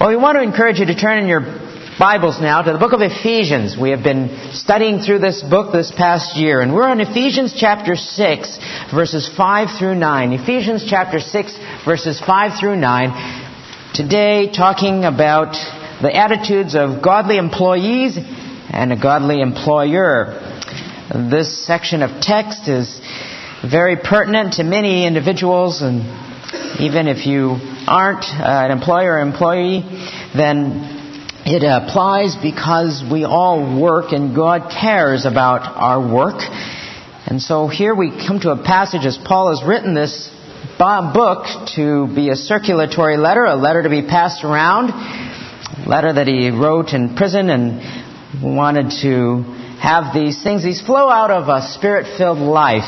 Well, we want to encourage you to turn in your Bibles now to the book of Ephesians. We have been studying through this book this past year, and we're on Ephesians chapter 6, verses 5 through 9. Ephesians chapter 6, verses 5 through 9. Today, talking about the attitudes of godly employees and a godly employer. This section of text is very pertinent to many individuals, and even if you aren't uh, an employer or employee, then it applies because we all work and God cares about our work. And so here we come to a passage as Paul has written this book to be a circulatory letter, a letter to be passed around, a letter that he wrote in prison and wanted to have these things, these flow out of a spirit-filled life.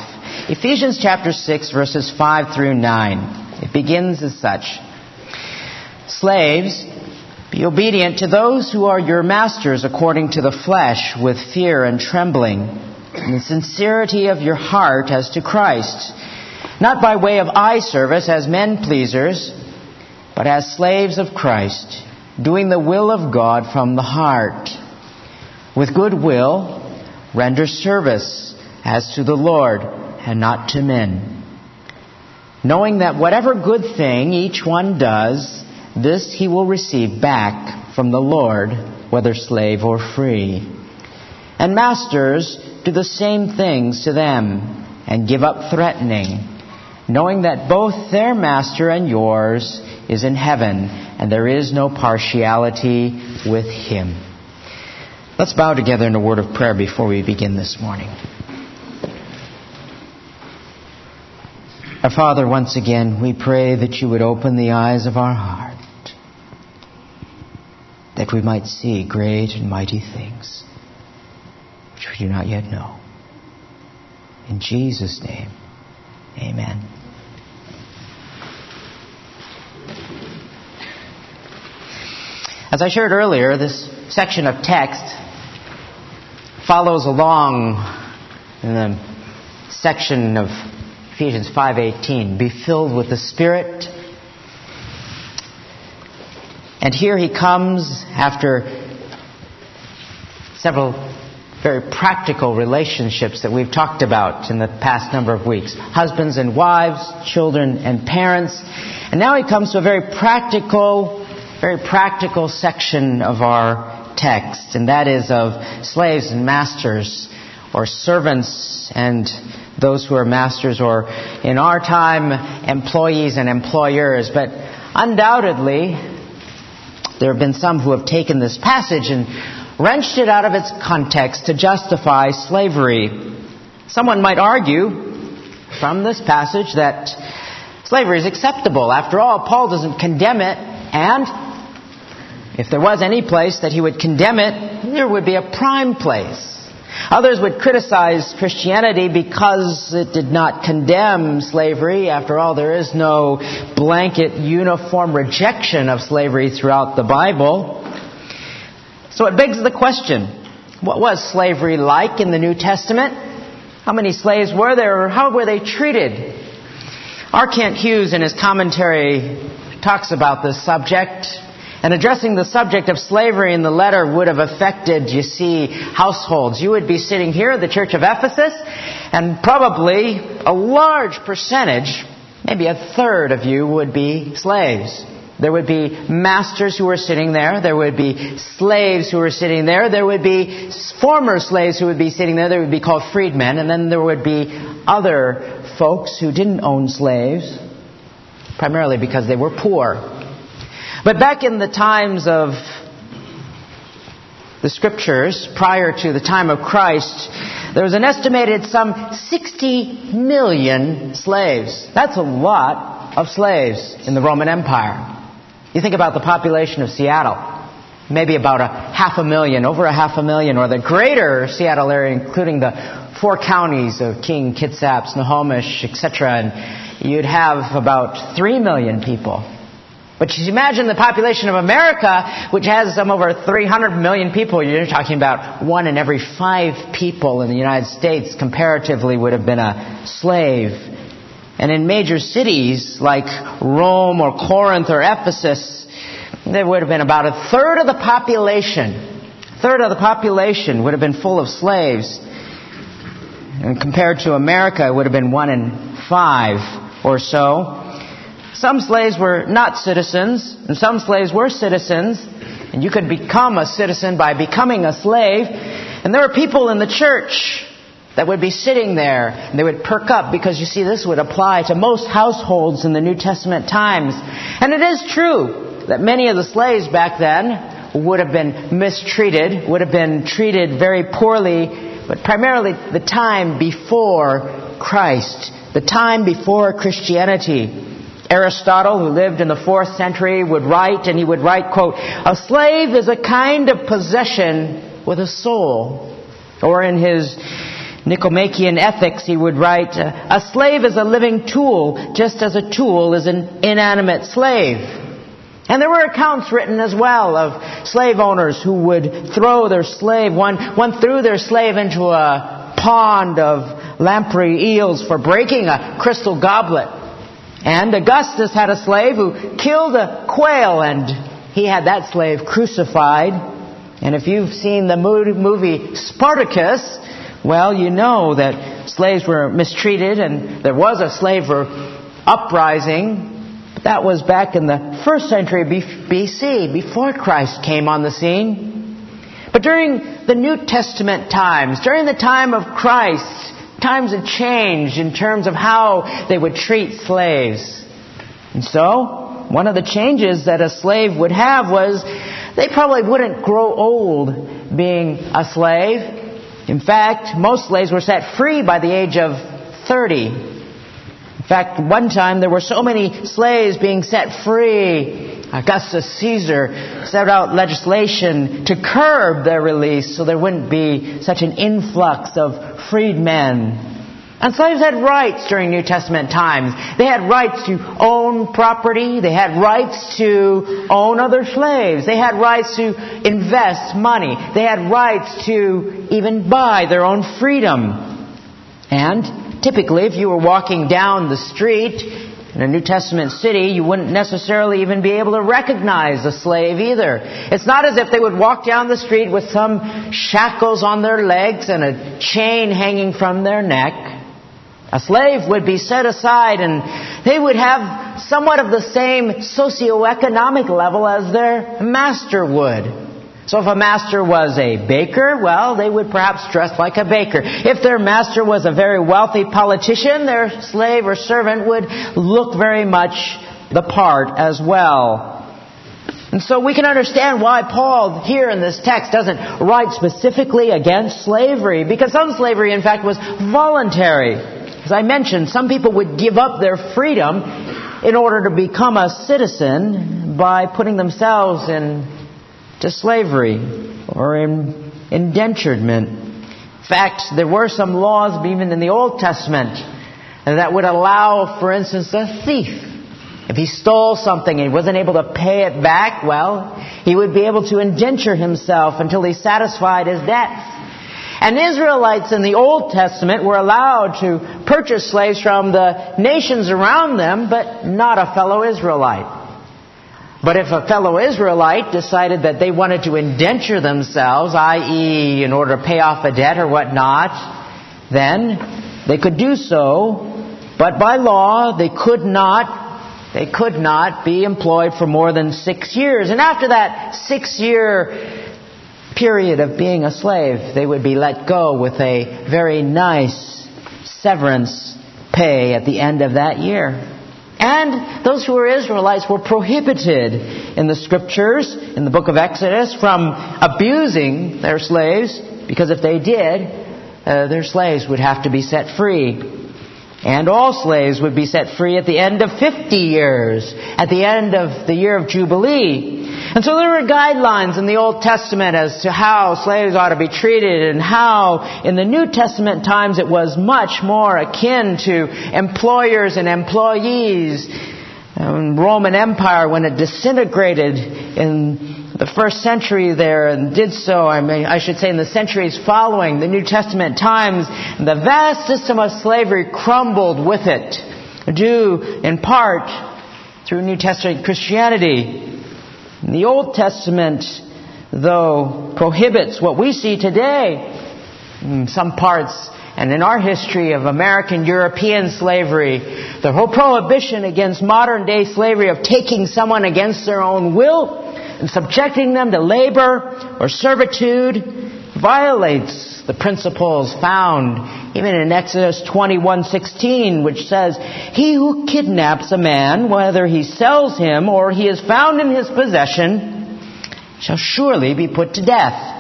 Ephesians chapter 6 verses 5 through 9. It begins as such. Slaves, be obedient to those who are your masters according to the flesh with fear and trembling, in the sincerity of your heart as to Christ, not by way of eye service as men pleasers, but as slaves of Christ, doing the will of God from the heart. With good will, render service as to the Lord and not to men, knowing that whatever good thing each one does, this he will receive back from the Lord, whether slave or free. And masters, do the same things to them, and give up threatening, knowing that both their master and yours is in heaven, and there is no partiality with him. Let's bow together in a word of prayer before we begin this morning. Our Father, once again, we pray that you would open the eyes of our heart that we might see great and mighty things which we do not yet know. In Jesus' name, amen. As I shared earlier, this section of text follows along in the section of Ephesians 5:18, be filled with the Spirit and here he comes after several very practical relationships that we've talked about in the past number of weeks. Husbands and wives, children and parents. And now he comes to a very practical, very practical section of our text, and that is of slaves and masters, or servants and those who are masters, or in our time, employees and employers. But undoubtedly, there have been some who have taken this passage and wrenched it out of its context to justify slavery. Someone might argue from this passage that slavery is acceptable. After all, Paul doesn't condemn it, and if there was any place that he would condemn it, there would be a prime place. Others would criticize Christianity because it did not condemn slavery. After all, there is no blanket, uniform rejection of slavery throughout the Bible. So it begs the question, what was slavery like in the New Testament? How many slaves were there, or how were they treated? R. Kent Hughes, in his commentary, talks about this subject. And addressing the subject of slavery in the letter would have affected, you see, households. You would be sitting here at the church of Ephesus, and probably a large percentage, maybe a third of you would be slaves. There would be masters who were sitting there. There would be slaves who were sitting there. There would be former slaves who would be sitting there. They would be called freedmen. And then there would be other folks who didn't own slaves, primarily because they were poor. But back in the times of the scriptures, prior to the time of Christ, there was an estimated some 60 million slaves. That's a lot of slaves in the Roman Empire. You think about the population of Seattle, maybe about a half a million, over a half a million, or the greater Seattle area, including the four counties of King, Kitsap, Snohomish, etc., and you'd have about three million people but you imagine the population of America, which has some over 300 million people, you're talking about one in every five people in the United States comparatively would have been a slave. And in major cities like Rome or Corinth or Ephesus, there would have been about a third of the population, a third of the population would have been full of slaves. And compared to America, it would have been one in five or so. Some slaves were not citizens, and some slaves were citizens, and you could become a citizen by becoming a slave. And there were people in the church that would be sitting there and they would perk up because you see this would apply to most households in the New Testament times. And it is true that many of the slaves back then would have been mistreated, would have been treated very poorly, but primarily the time before Christ, the time before Christianity. Aristotle, who lived in the fourth century, would write, and he would write, quote, A slave is a kind of possession with a soul. Or in his Nicomachean Ethics, he would write, A slave is a living tool, just as a tool is an inanimate slave. And there were accounts written as well of slave owners who would throw their slave, one, one threw their slave into a pond of lamprey eels for breaking a crystal goblet. And Augustus had a slave who killed a quail and he had that slave crucified. And if you've seen the movie Spartacus, well, you know that slaves were mistreated and there was a slave uprising. But that was back in the first century BC, before Christ came on the scene. But during the New Testament times, during the time of Christ, times had changed in terms of how they would treat slaves. And so, one of the changes that a slave would have was they probably wouldn't grow old being a slave. In fact, most slaves were set free by the age of 30. In fact, one time there were so many slaves being set free, Augustus Caesar set out legislation to curb their release so there wouldn't be such an influx of freedmen and slaves had rights during New Testament times. They had rights to own property. They had rights to own other slaves. They had rights to invest money. They had rights to even buy their own freedom. And typically, if you were walking down the street in a New Testament city, you wouldn't necessarily even be able to recognize a slave either. It's not as if they would walk down the street with some shackles on their legs and a chain hanging from their neck. A slave would be set aside and they would have somewhat of the same socioeconomic level as their master would. So if a master was a baker, well, they would perhaps dress like a baker. If their master was a very wealthy politician, their slave or servant would look very much the part as well. And so we can understand why Paul here in this text doesn't write specifically against slavery, because some slavery in fact was voluntary. As I mentioned, some people would give up their freedom in order to become a citizen by putting themselves into slavery or in indenturement. In fact, there were some laws even in the Old Testament that would allow, for instance, a thief if he stole something and he wasn't able to pay it back, well, he would be able to indenture himself until he satisfied his debts. And Israelites in the Old Testament were allowed to purchase slaves from the nations around them, but not a fellow Israelite. But if a fellow Israelite decided that they wanted to indenture themselves, i.e., in order to pay off a debt or whatnot, then they could do so. But by law, they could not they could not be employed for more than six years. And after that six year period of being a slave, they would be let go with a very nice severance pay at the end of that year. And those who were Israelites were prohibited in the scriptures, in the book of Exodus, from abusing their slaves, because if they did, uh, their slaves would have to be set free. And all slaves would be set free at the end of 50 years, at the end of the year of Jubilee. And so there were guidelines in the Old Testament as to how slaves ought to be treated and how in the New Testament times it was much more akin to employers and employees. Um, Roman Empire, when it disintegrated in the first century there and did so, I mean, I should say in the centuries following the New Testament times, the vast system of slavery crumbled with it, due in part through New Testament Christianity. The Old Testament, though, prohibits what we see today in some parts and in our history of American European slavery, the whole prohibition against modern day slavery of taking someone against their own will and subjecting them to labor or servitude violates the principles found even in Exodus 21:16 which says he who kidnaps a man whether he sells him or he is found in his possession shall surely be put to death.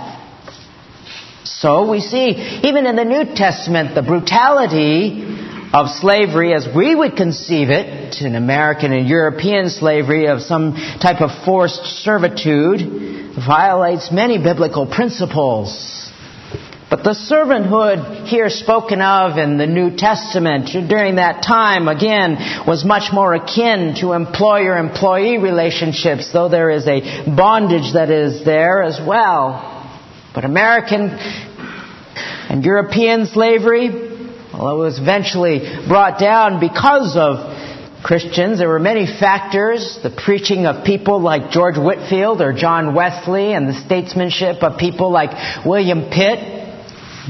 So we see, even in the New Testament, the brutality of slavery as we would conceive it an American and European slavery of some type of forced servitude violates many biblical principles. But the servanthood here spoken of in the New Testament during that time, again, was much more akin to employer-employee relationships, though there is a bondage that is there as well. But American and European slavery, well, it was eventually brought down because of Christians. There were many factors. The preaching of people like George Whitefield or John Wesley and the statesmanship of people like William Pitt,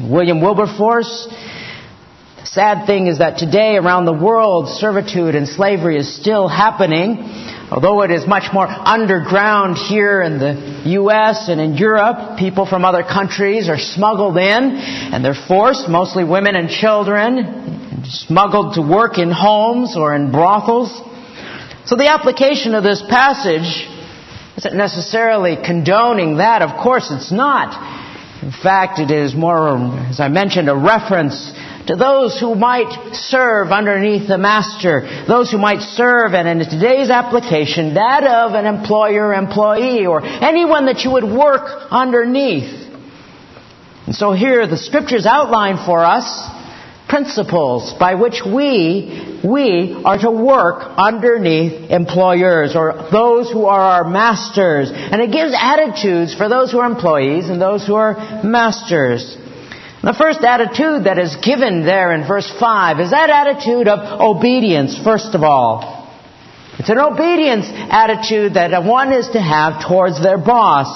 William Wilberforce. The sad thing is that today around the world, servitude and slavery is still happening. Although it is much more underground here in the U.S. and in Europe, people from other countries are smuggled in and they're forced, mostly women and children, smuggled to work in homes or in brothels. So the application of this passage isn't necessarily condoning that. Of course it's not. In fact, it is more, as I mentioned, a reference to those who might serve underneath the master, those who might serve, and in today's application, that of an employer employee or anyone that you would work underneath. And so here the scriptures outline for us principles by which we, we are to work underneath employers or those who are our masters. And it gives attitudes for those who are employees and those who are masters. The first attitude that is given there in verse 5 is that attitude of obedience, first of all. It's an obedience attitude that one is to have towards their boss.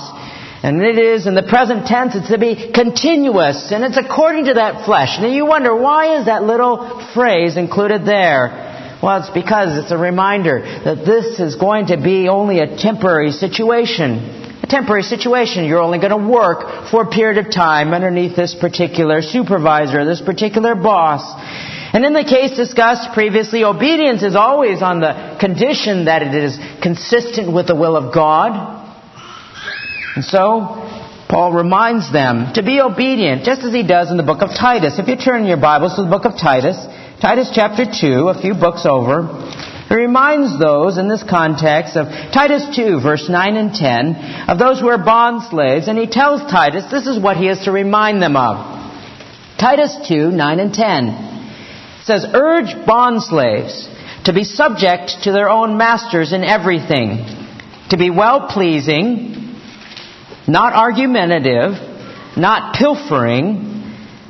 And it is, in the present tense, it's to be continuous, and it's according to that flesh. Now you wonder, why is that little phrase included there? Well, it's because it's a reminder that this is going to be only a temporary situation a temporary situation. You're only going to work for a period of time underneath this particular supervisor, this particular boss. And in the case discussed previously, obedience is always on the condition that it is consistent with the will of God. And so, Paul reminds them to be obedient, just as he does in the book of Titus. If you turn your Bibles to the book of Titus, Titus chapter 2, a few books over, he reminds those in this context of Titus 2, verse 9 and 10, of those who are bond slaves, and he tells Titus this is what he is to remind them of. Titus 2, 9 and 10 says, Urge bond slaves to be subject to their own masters in everything, to be well pleasing, not argumentative, not pilfering,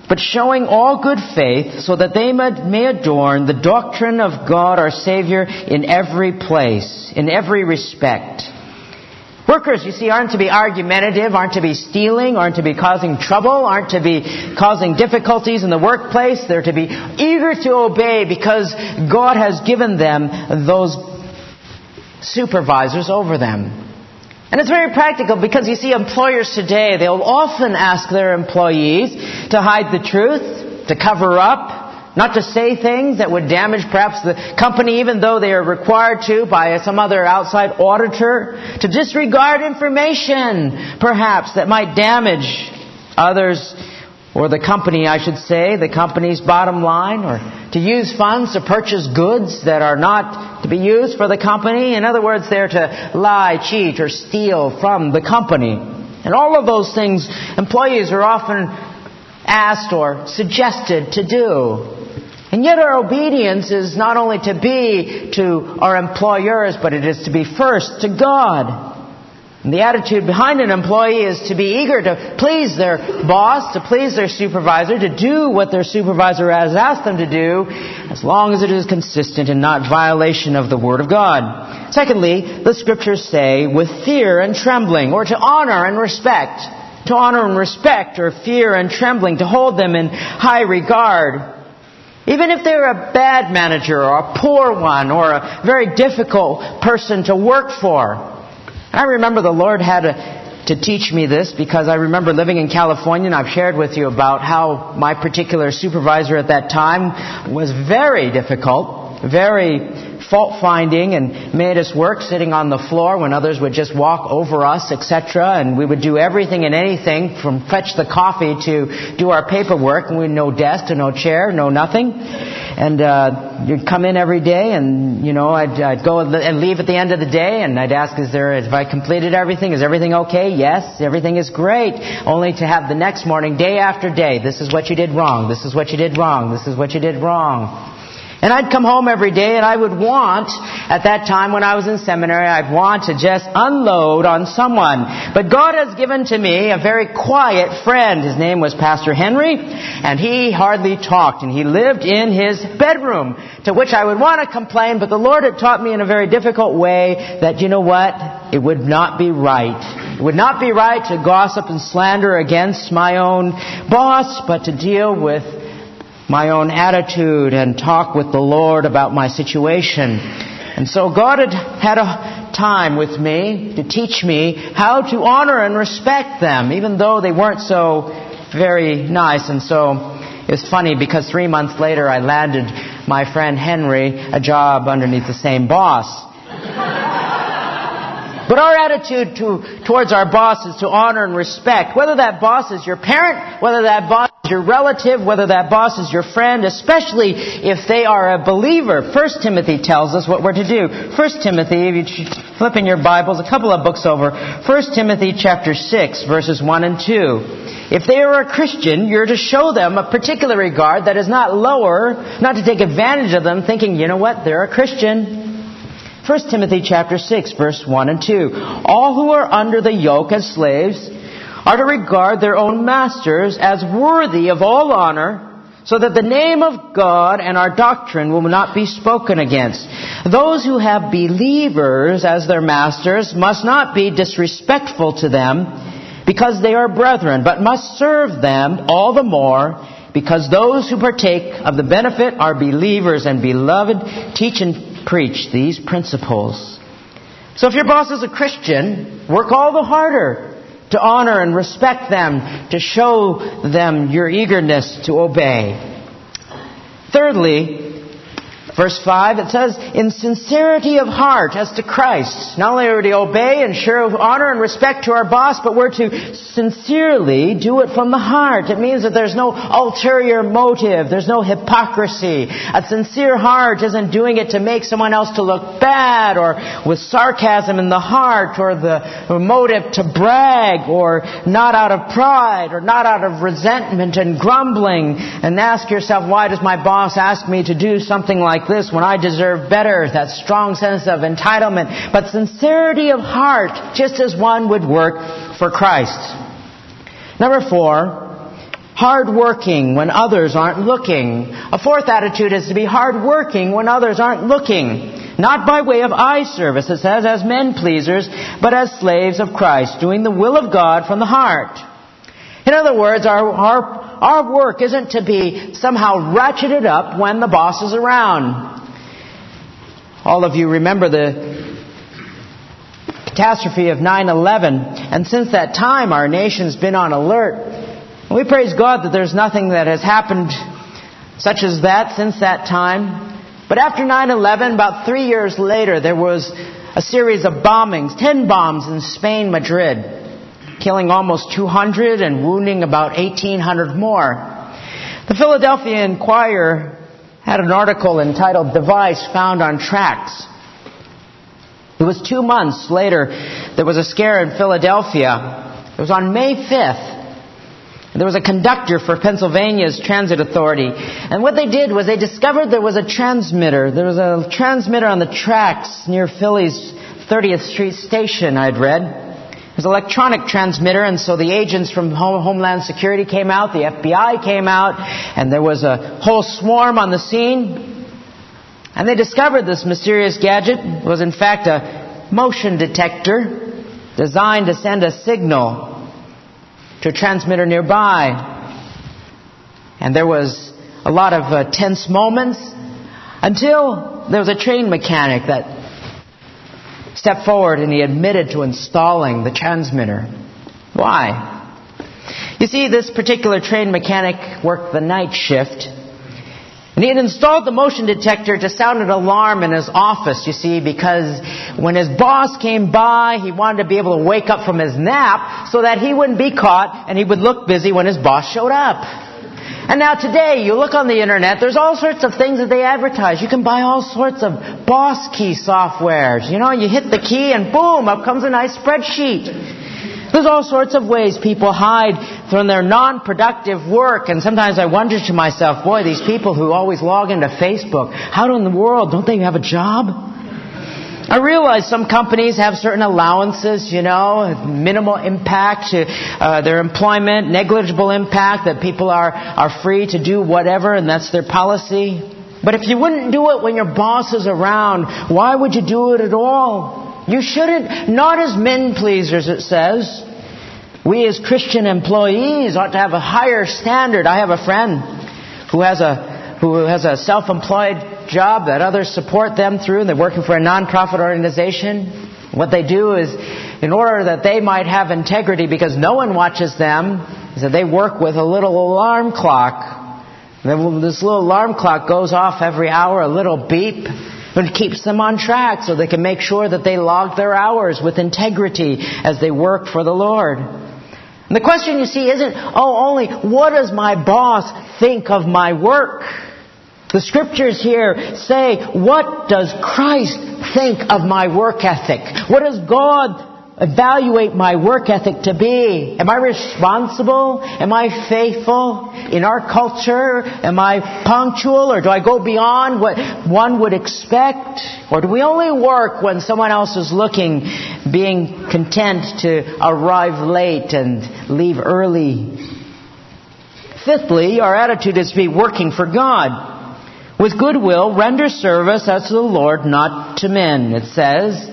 but showing all good faith so that they may adorn the doctrine of God our Savior in every place, in every respect. Workers, you see, aren't to be argumentative, aren't to be stealing, aren't to be causing trouble, aren't to be causing difficulties in the workplace. They're to be eager to obey because God has given them those supervisors over them. And it's very practical because you see employers today, they'll often ask their employees to hide the truth, to cover up, not to say things that would damage perhaps the company even though they are required to by some other outside auditor, to disregard information perhaps that might damage others or the company, I should say, the company's bottom line, or to use funds to purchase goods that are not to be used for the company. In other words, they're to lie, cheat, or steal from the company. And all of those things employees are often asked or suggested to do. And yet our obedience is not only to be to our employers, but it is to be first to God. The attitude behind an employee is to be eager to please their boss, to please their supervisor, to do what their supervisor has asked them to do, as long as it is consistent and not violation of the Word of God. Secondly, the scriptures say with fear and trembling, or to honor and respect. To honor and respect, or fear and trembling, to hold them in high regard. Even if they're a bad manager, or a poor one, or a very difficult person to work for. I remember the Lord had to, to teach me this because I remember living in California and I've shared with you about how my particular supervisor at that time was very difficult, very fault finding and made us work sitting on the floor when others would just walk over us, etc. And we would do everything and anything from fetch the coffee to do our paperwork. And we had no desk and no chair, no nothing. And uh, you'd come in every day, and you know I'd, I'd go and leave at the end of the day, and I'd ask, "Is there? Have I completed everything? Is everything okay? Yes, everything is great." Only to have the next morning, day after day, this is what you did wrong. This is what you did wrong. This is what you did wrong. And I'd come home every day and I would want, at that time when I was in seminary, I'd want to just unload on someone. But God has given to me a very quiet friend. His name was Pastor Henry, and he hardly talked, and he lived in his bedroom, to which I would want to complain, but the Lord had taught me in a very difficult way that, you know what, it would not be right. It would not be right to gossip and slander against my own boss, but to deal with my own attitude and talk with the Lord about my situation. And so God had had a time with me to teach me how to honor and respect them, even though they weren't so very nice. And so it's funny because three months later I landed my friend Henry a job underneath the same boss. But our attitude to, towards our boss is to honor and respect. Whether that boss is your parent, whether that boss your relative, whether that boss is your friend, especially if they are a believer. First Timothy tells us what we're to do. First Timothy, if you flip in your Bibles a couple of books over, First Timothy chapter 6, verses 1 and 2. If they are a Christian, you're to show them a particular regard that is not lower, not to take advantage of them, thinking, you know what, they're a Christian. 1 Timothy chapter 6 verse 1 and 2. All who are under the yoke as slaves are to regard their own masters as worthy of all honor, so that the name of God and our doctrine will not be spoken against. Those who have believers as their masters must not be disrespectful to them because they are brethren, but must serve them all the more because those who partake of the benefit are believers and beloved. Teach and preach these principles. So if your boss is a Christian, work all the harder to honor and respect them, to show them your eagerness to obey. Thirdly, Verse 5, it says, in sincerity of heart as to Christ. Not only are we to obey and show honor and respect to our boss, but we're to sincerely do it from the heart. It means that there's no ulterior motive. There's no hypocrisy. A sincere heart isn't doing it to make someone else to look bad or with sarcasm in the heart or the motive to brag or not out of pride or not out of resentment and grumbling and ask yourself, why does my boss ask me to do something like like this when I deserve better, that strong sense of entitlement, but sincerity of heart, just as one would work for Christ. Number four, hardworking when others aren't looking. A fourth attitude is to be hardworking when others aren't looking. Not by way of eye service, it says, as men pleasers, but as slaves of Christ, doing the will of God from the heart. In other words, our, our, our work isn't to be somehow ratcheted up when the boss is around. All of you remember the catastrophe of 9-11, and since that time our nation's been on alert. We praise God that there's nothing that has happened such as that since that time. But after 9-11, about three years later, there was a series of bombings, 10 bombs in Spain, Madrid killing almost 200 and wounding about 1,800 more. The Philadelphia Inquirer had an article entitled Device Found on Tracks. It was two months later, there was a scare in Philadelphia. It was on May 5th. There was a conductor for Pennsylvania's transit authority. And what they did was they discovered there was a transmitter. There was a transmitter on the tracks near Philly's 30th Street station, I'd read. Was electronic transmitter, and so the agents from Homeland Security came out, the FBI came out, and there was a whole swarm on the scene. And they discovered this mysterious gadget was in fact a motion detector designed to send a signal to a transmitter nearby. And there was a lot of uh, tense moments until there was a train mechanic that stepped forward and he admitted to installing the transmitter. Why? You see, this particular train mechanic worked the night shift. And he had installed the motion detector to sound an alarm in his office, you see, because when his boss came by, he wanted to be able to wake up from his nap so that he wouldn't be caught and he would look busy when his boss showed up. And now today, you look on the internet, there's all sorts of things that they advertise. You can buy all sorts of boss key softwares. You know, you hit the key and boom, up comes a nice spreadsheet. There's all sorts of ways people hide from their non-productive work. And sometimes I wonder to myself, boy, these people who always log into Facebook, how in the world, don't they have a job? I realize some companies have certain allowances, you know, minimal impact to uh, their employment, negligible impact, that people are, are free to do whatever, and that's their policy. But if you wouldn't do it when your boss is around, why would you do it at all? You shouldn't, not as men pleasers, it says. We as Christian employees ought to have a higher standard. I have a friend who has a, who has a self-employed job that others support them through, and they're working for a nonprofit organization. What they do is, in order that they might have integrity, because no one watches them, is that they work with a little alarm clock. And then this little alarm clock goes off every hour, a little beep, and keeps them on track so they can make sure that they log their hours with integrity as they work for the Lord. And the question you see isn't, oh, only what does my boss think of my work? The scriptures here say, what does Christ think of my work ethic? What does God evaluate my work ethic to be? Am I responsible? Am I faithful? In our culture, am I punctual or do I go beyond what one would expect? Or do we only work when someone else is looking, being content to arrive late and leave early? Fifthly, our attitude is to be working for God. With goodwill, render service as to the Lord, not to men, it says.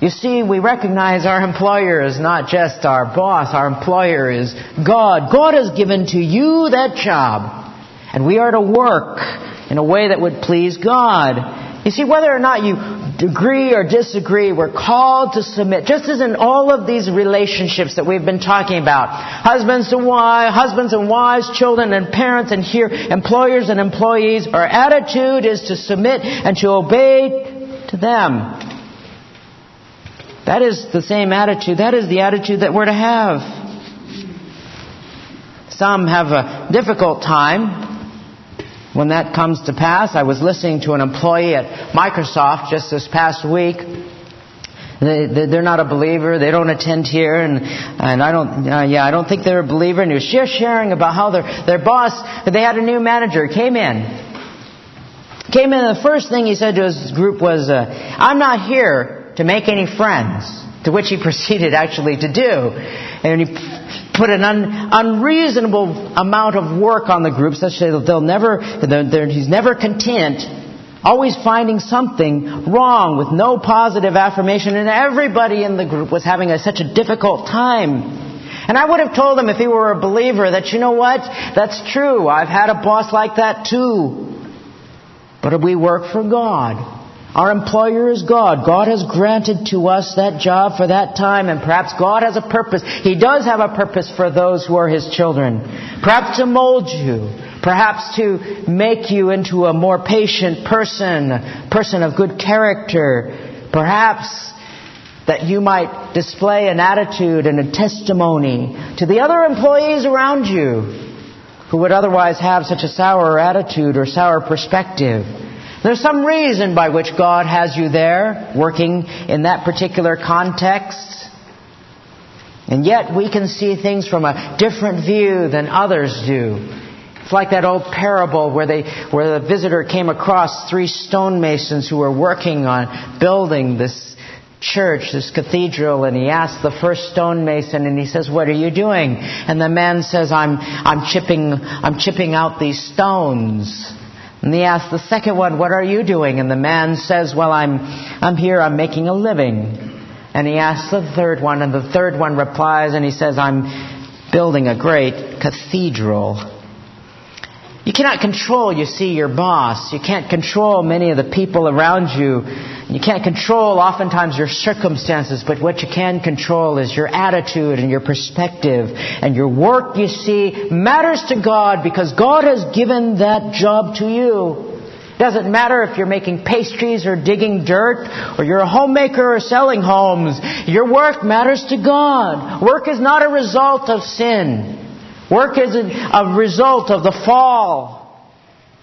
You see, we recognize our employer is not just our boss, our employer is God. God has given to you that job, and we are to work in a way that would please God. You see, whether or not you agree or disagree, we're called to submit, just as in all of these relationships that we've been talking about. Husbands to wives, husbands and wives, children and parents, and here, employers and employees. Our attitude is to submit and to obey to them. That is the same attitude. That is the attitude that we're to have. Some have a difficult time when that comes to pass. I was listening to an employee at Microsoft just this past week. They, are not a believer. They don't attend here, and and I don't. Uh, yeah, I don't think they're a believer. And he was just sharing about how their their boss. They had a new manager came in. Came in. And the first thing he said to his group was, uh, "I'm not here to make any friends." To which he proceeded actually to do, and he put an un, unreasonable amount of work on the group such that they'll never, they're, they're, he's never content, always finding something wrong with no positive affirmation, and everybody in the group was having a, such a difficult time. And I would have told him if he were a believer that, you know what, that's true. I've had a boss like that too. But we work for God. Our employer is God. God has granted to us that job for that time, and perhaps God has a purpose. He does have a purpose for those who are His children. Perhaps to mold you. Perhaps to make you into a more patient person, person of good character. Perhaps that you might display an attitude and a testimony to the other employees around you who would otherwise have such a sour attitude or sour perspective. There's some reason by which God has you there, working in that particular context. And yet we can see things from a different view than others do. It's like that old parable where they, where the visitor came across three stonemasons who were working on building this church, this cathedral, and he asked the first stonemason, and he says, "What are you doing?" And the man says, "I'm I'm chipping I'm chipping out these stones." And he asks the second one, "What are you doing?" And the man says, "Well, I'm I'm here. I'm making a living." And he asks the third one, and the third one replies, and he says, "I'm building a great cathedral." You cannot control, you see, your boss. You can't control many of the people around you. You can't control oftentimes your circumstances, but what you can control is your attitude and your perspective. And your work, you see, matters to God because God has given that job to you. Doesn't matter if you're making pastries or digging dirt, or you're a homemaker or selling homes. Your work matters to God. Work is not a result of sin. Work is a result of the fall.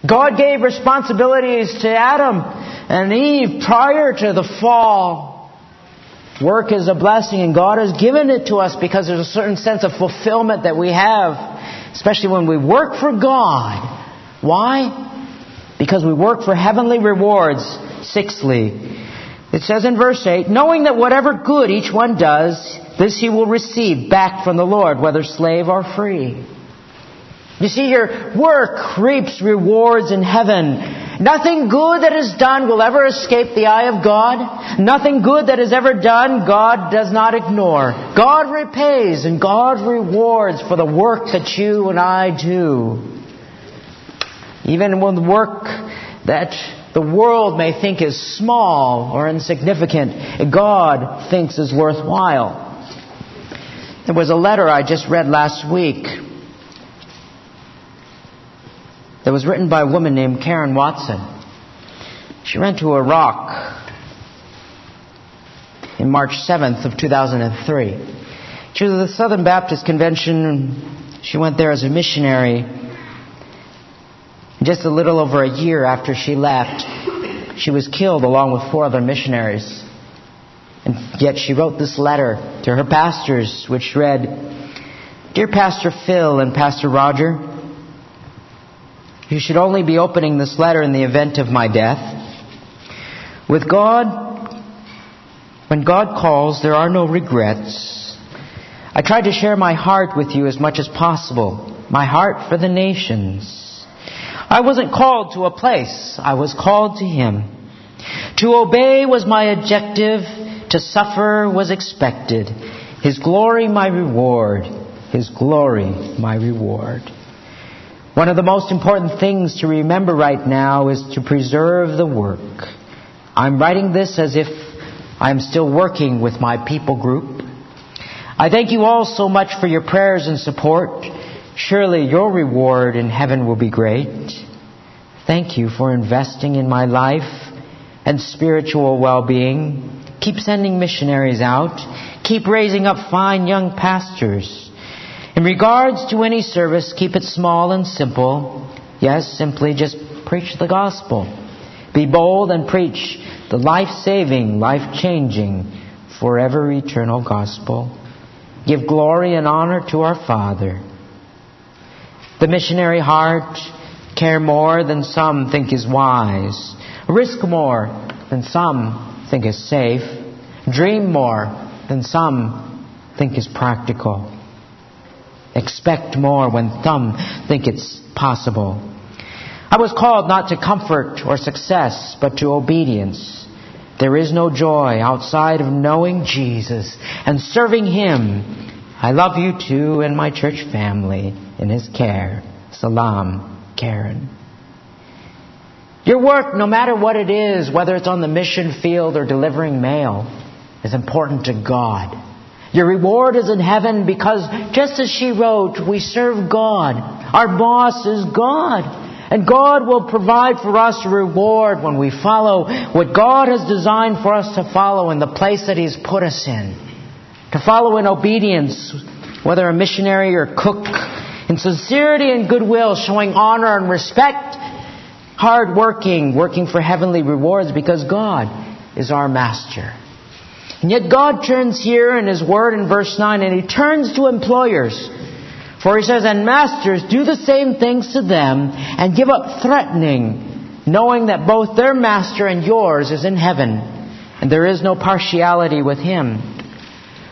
God gave responsibilities to Adam and Eve prior to the fall. Work is a blessing and God has given it to us because there's a certain sense of fulfillment that we have, especially when we work for God. Why? Because we work for heavenly rewards. Sixthly, it says in verse 8, knowing that whatever good each one does, this he will receive back from the Lord, whether slave or free. You see here, work reaps rewards in heaven. Nothing good that is done will ever escape the eye of God. Nothing good that is ever done, God does not ignore. God repays and God rewards for the work that you and I do. Even the work that the world may think is small or insignificant, God thinks is worthwhile. There was a letter I just read last week that was written by a woman named Karen Watson. She went to Iraq in March 7th of 2003. She was at the Southern Baptist Convention. She went there as a missionary. Just a little over a year after she left, she was killed along with four other missionaries. And yet she wrote this letter to her pastors, which read, Dear Pastor Phil and Pastor Roger, you should only be opening this letter in the event of my death. With God, when God calls, there are no regrets. I tried to share my heart with you as much as possible, my heart for the nations. I wasn't called to a place, I was called to Him. To obey was my objective, to suffer was expected. His glory my reward. His glory my reward. One of the most important things to remember right now is to preserve the work. I'm writing this as if I'm still working with my people group. I thank you all so much for your prayers and support. Surely your reward in heaven will be great. Thank you for investing in my life and spiritual well-being. Keep sending missionaries out. Keep raising up fine young pastors. In regards to any service, keep it small and simple. Yes, simply just preach the gospel. Be bold and preach the life-saving, life-changing, forever eternal gospel. Give glory and honor to our Father. The missionary heart, care more than some think is wise, risk more than some think is safe, dream more than some think is practical, expect more when some think it's possible. I was called not to comfort or success, but to obedience. There is no joy outside of knowing Jesus and serving Him. I love you too and my church family in His care. Salam, Karen. Your work, no matter what it is, whether it's on the mission field or delivering mail, is important to God. Your reward is in heaven because, just as she wrote, we serve God. Our boss is God. And God will provide for us a reward when we follow what God has designed for us to follow in the place that He's put us in. To follow in obedience, whether a missionary or cook, in sincerity and goodwill, showing honor and respect hard working, working for heavenly rewards because God is our master. And yet God turns here in His Word in verse 9 and He turns to employers. For He says, And masters, do the same things to them and give up threatening, knowing that both their master and yours is in heaven. And there is no partiality with him.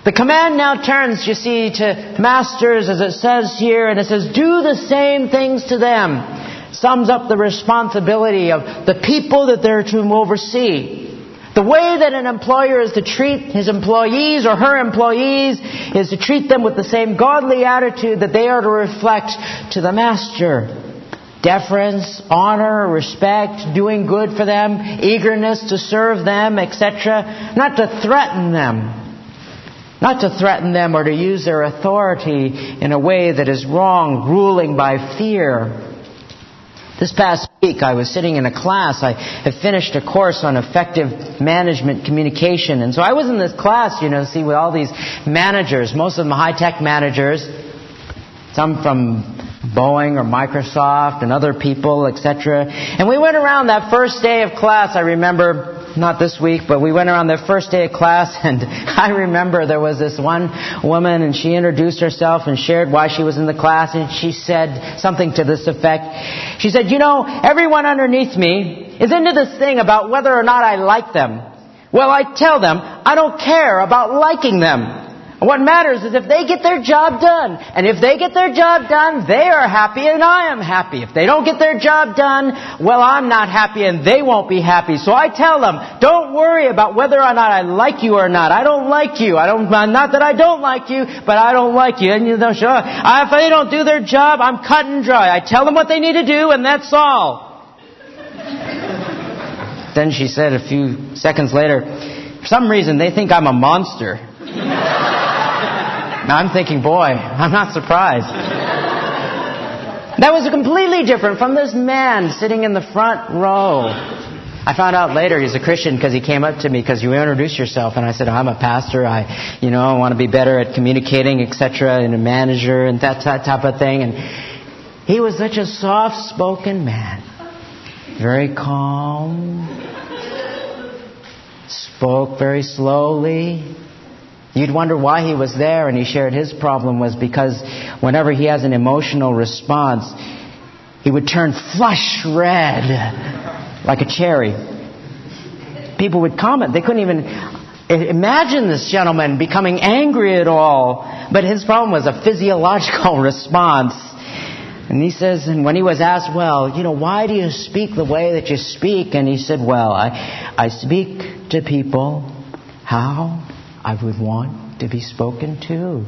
The command now turns, you see, to masters, as it says here, and it says, do the same things to them. Sums up the responsibility of the people that they're to oversee. The way that an employer is to treat his employees or her employees is to treat them with the same godly attitude that they are to reflect to the master. Deference, honor, respect, doing good for them, eagerness to serve them, etc. Not to threaten them. Not to threaten them or to use their authority in a way that is wrong, ruling by fear. This past week, I was sitting in a class. I had finished a course on effective management communication. And so I was in this class, you know, see, with all these managers, most of them high tech managers, some from Boeing or Microsoft and other people, etc. And we went around that first day of class, I remember, not this week, but we went around the first day of class, and I remember there was this one woman, and she introduced herself and shared why she was in the class, and she said something to this effect. She said, You know, everyone underneath me is into this thing about whether or not I like them. Well, I tell them, I don't care about liking them. What matters is if they get their job done. And if they get their job done, they are happy and I am happy. If they don't get their job done, well, I'm not happy and they won't be happy. So I tell them, don't worry about whether or not I like you or not. I don't like you. I don't, not that I don't like you, but I don't like you. And you know, sure, if they don't do their job, I'm cut and dry. I tell them what they need to do and that's all. then she said a few seconds later, for some reason they think I'm a monster. Now I'm thinking, boy, I'm not surprised. That was completely different from this man sitting in the front row. I found out later he's a Christian because he came up to me because you introduced yourself, and I said, I'm a pastor. I, you know, I want to be better at communicating, etc., and a manager and that, that type of thing. And he was such a soft-spoken man, very calm, spoke very slowly, You'd wonder why he was there, and he shared his problem was because whenever he has an emotional response, he would turn flush red like a cherry. People would comment. They couldn't even imagine this gentleman becoming angry at all. But his problem was a physiological response. And he says, and when he was asked, well, you know, why do you speak the way that you speak? And he said, well, I, I speak to people how I would want to be spoken to.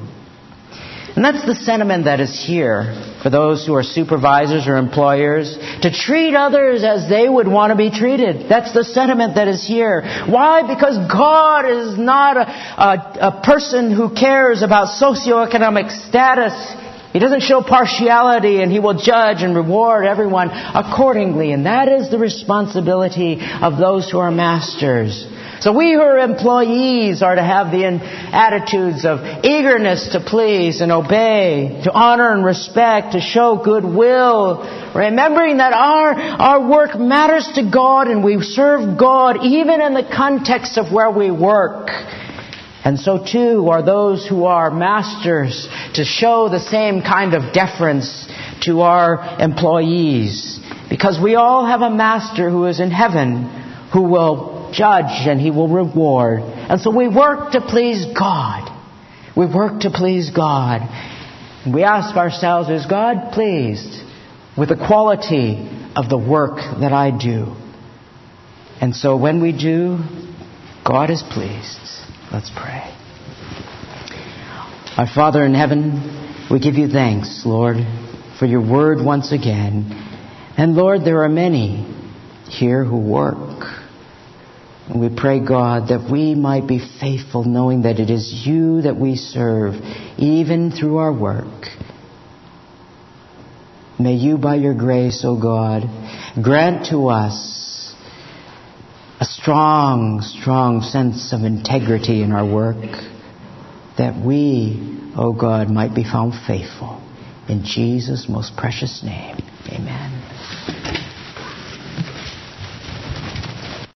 And that's the sentiment that is here for those who are supervisors or employers to treat others as they would want to be treated. That's the sentiment that is here. Why? Because God is not a, a, a person who cares about socioeconomic status. He doesn't show partiality and He will judge and reward everyone accordingly. And that is the responsibility of those who are masters. So we who are employees are to have the attitudes of eagerness to please and obey, to honor and respect, to show goodwill, remembering that our, our work matters to God and we serve God even in the context of where we work. And so too are those who are masters to show the same kind of deference to our employees. Because we all have a master who is in heaven who will judge and He will reward. And so we work to please God. We work to please God. We ask ourselves, is God pleased with the quality of the work that I do? And so when we do, God is pleased. Let's pray. Our Father in heaven, we give you thanks, Lord, for your word once again. And Lord, there are many here who work and we pray, God, that we might be faithful knowing that it is you that we serve, even through our work. May you, by your grace, O oh God, grant to us a strong, strong sense of integrity in our work, that we, O oh God, might be found faithful. In Jesus' most precious name, amen.